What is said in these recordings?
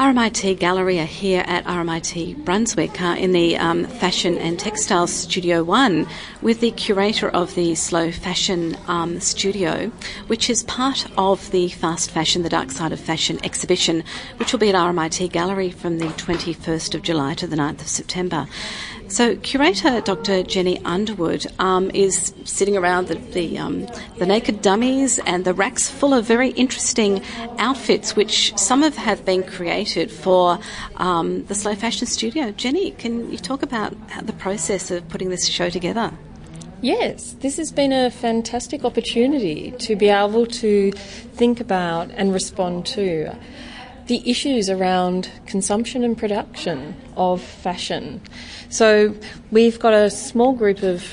RMIT Gallery are here at RMIT Brunswick uh, in the um, Fashion and Textile Studio 1 with the curator of the Slow Fashion um, Studio, which is part of the Fast Fashion, the Dark Side of Fashion exhibition, which will be at RMIT Gallery from the 21st of July to the 9th of September. So, curator Dr. Jenny Underwood um, is sitting around the the, um, the, naked dummies and the racks full of very interesting outfits, which some of have been created for um, the Slow Fashion Studio. Jenny, can you talk about the process of putting this show together? Yes, this has been a fantastic opportunity to be able to think about and respond to the issues around consumption and production of fashion. So we've got a small group of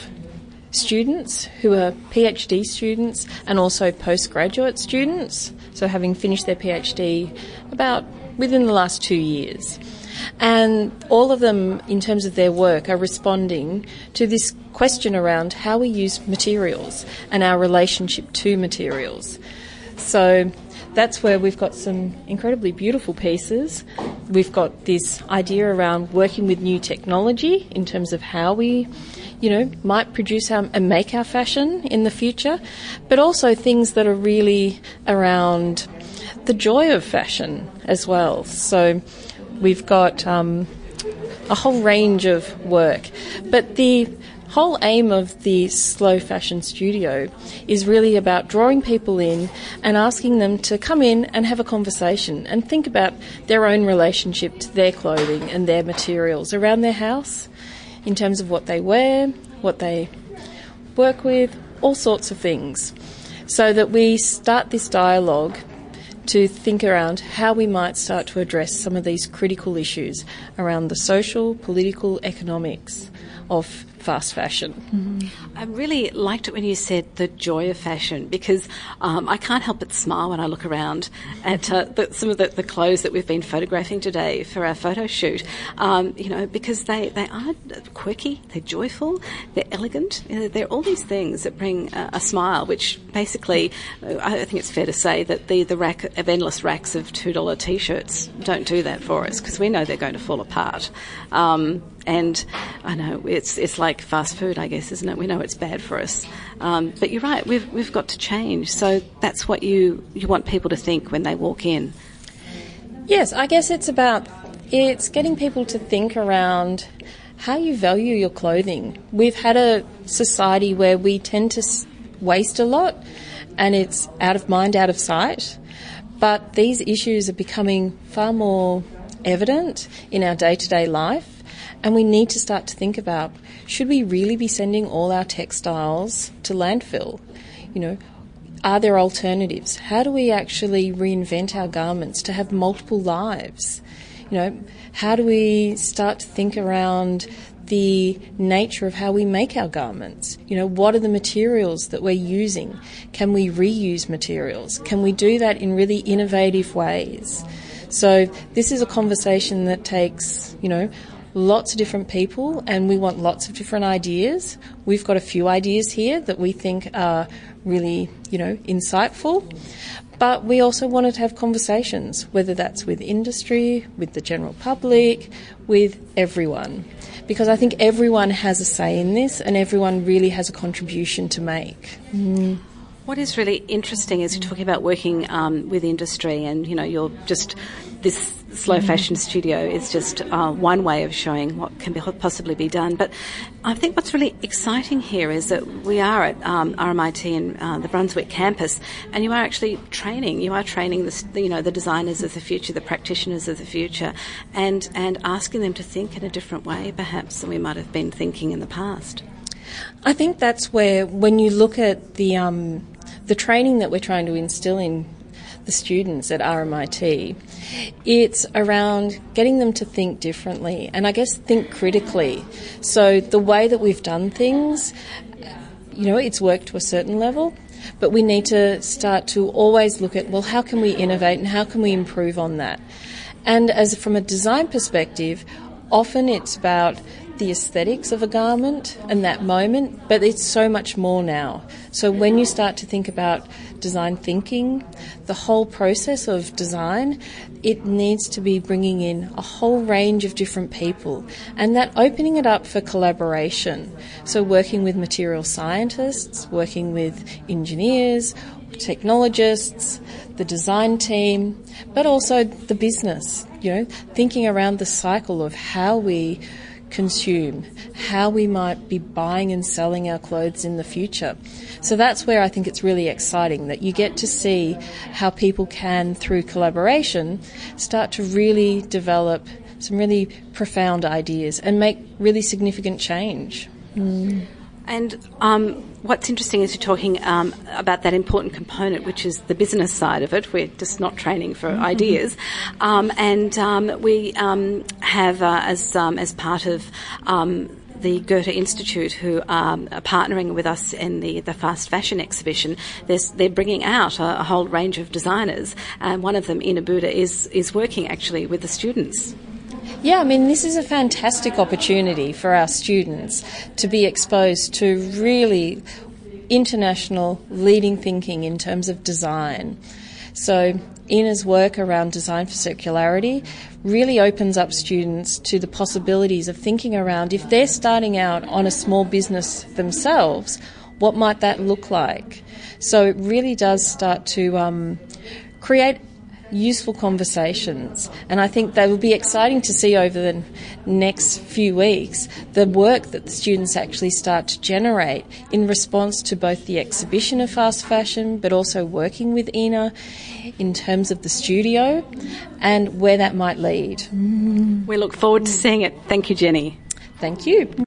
students who are PhD students and also postgraduate students, so having finished their PhD about within the last two years. And all of them, in terms of their work, are responding to this question around how we use materials and our relationship to materials. So that's where we've got some incredibly beautiful pieces. We've got this idea around working with new technology in terms of how we, you know, might produce our, and make our fashion in the future, but also things that are really around the joy of fashion as well. So we've got um, a whole range of work, but the whole aim of the slow fashion studio is really about drawing people in and asking them to come in and have a conversation and think about their own relationship to their clothing and their materials around their house in terms of what they wear, what they work with, all sorts of things. So that we start this dialogue to think around how we might start to address some of these critical issues around the social, political, economics of fast fashion. Mm-hmm. I really liked it when you said the joy of fashion because um, I can't help but smile when I look around at uh, the, some of the, the, clothes that we've been photographing today for our photo shoot. Um, you know, because they, they are quirky, they're joyful, they're elegant. You know, they're all these things that bring a, a smile, which basically, uh, I think it's fair to say that the, the rack of endless racks of $2 t shirts don't do that for us because we know they're going to fall apart. Um, and I know it's it's like fast food, I guess, isn't it? We know it's bad for us, um, but you're right. We've we've got to change. So that's what you you want people to think when they walk in. Yes, I guess it's about it's getting people to think around how you value your clothing. We've had a society where we tend to waste a lot, and it's out of mind, out of sight. But these issues are becoming far more evident in our day to day life and we need to start to think about should we really be sending all our textiles to landfill? You know, are there alternatives? How do we actually reinvent our garments to have multiple lives? You know, how do we start to think around the nature of how we make our garments? You know, what are the materials that we're using? Can we reuse materials? Can we do that in really innovative ways? So this is a conversation that takes, you know, lots of different people and we want lots of different ideas. We've got a few ideas here that we think are really, you know, insightful. But we also wanted to have conversations, whether that's with industry, with the general public, with everyone. Because I think everyone has a say in this and everyone really has a contribution to make. Mm. What is really interesting is you're talking about working um, with industry, and you know, you're just this slow fashion studio is just uh, one way of showing what can be, possibly be done. But I think what's really exciting here is that we are at um, RMIT in uh, the Brunswick campus, and you are actually training. You are training the you know the designers of the future, the practitioners of the future, and and asking them to think in a different way, perhaps than we might have been thinking in the past. I think that's where, when you look at the um, the training that we're trying to instill in the students at RMIT, it's around getting them to think differently and I guess think critically. So the way that we've done things, you know, it's worked to a certain level, but we need to start to always look at, well, how can we innovate and how can we improve on that? And as from a design perspective, often it's about the aesthetics of a garment and that moment, but it's so much more now. So when you start to think about design thinking, the whole process of design, it needs to be bringing in a whole range of different people and that opening it up for collaboration. So working with material scientists, working with engineers, technologists, the design team, but also the business, you know, thinking around the cycle of how we consume, how we might be buying and selling our clothes in the future. So that's where I think it's really exciting that you get to see how people can, through collaboration, start to really develop some really profound ideas and make really significant change. Mm. And um, what's interesting is you're talking um, about that important component, which is the business side of it. We're just not training for mm-hmm. ideas, um, and um, we um, have uh, as um, as part of the Goethe Institute, who um, are partnering with us in the, the fast fashion exhibition, they're bringing out a, a, whole range of designers, and one of them, Ina Budde, is is working actually with the students. Yeah, I mean, this is a fantastic opportunity for our students to be exposed to really international leading thinking in terms of design. So, Ina's work around design for circularity really opens up students to the possibilities of thinking around if they're starting out on a small business themselves, what might that look like? So, it really does start to um, create useful conversations. And I think they will be exciting to see over the next few weeks the work that the students actually start to generate in response to both the exhibition of fast fashion but also working with Ina in terms of the studio and where that might lead. We look forward to seeing it. Thank you, Jenny. Thank you.